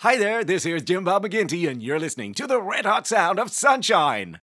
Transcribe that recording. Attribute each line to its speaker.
Speaker 1: Hi there, this is Jim Bob McGinty, and you're listening to the red hot sound of sunshine.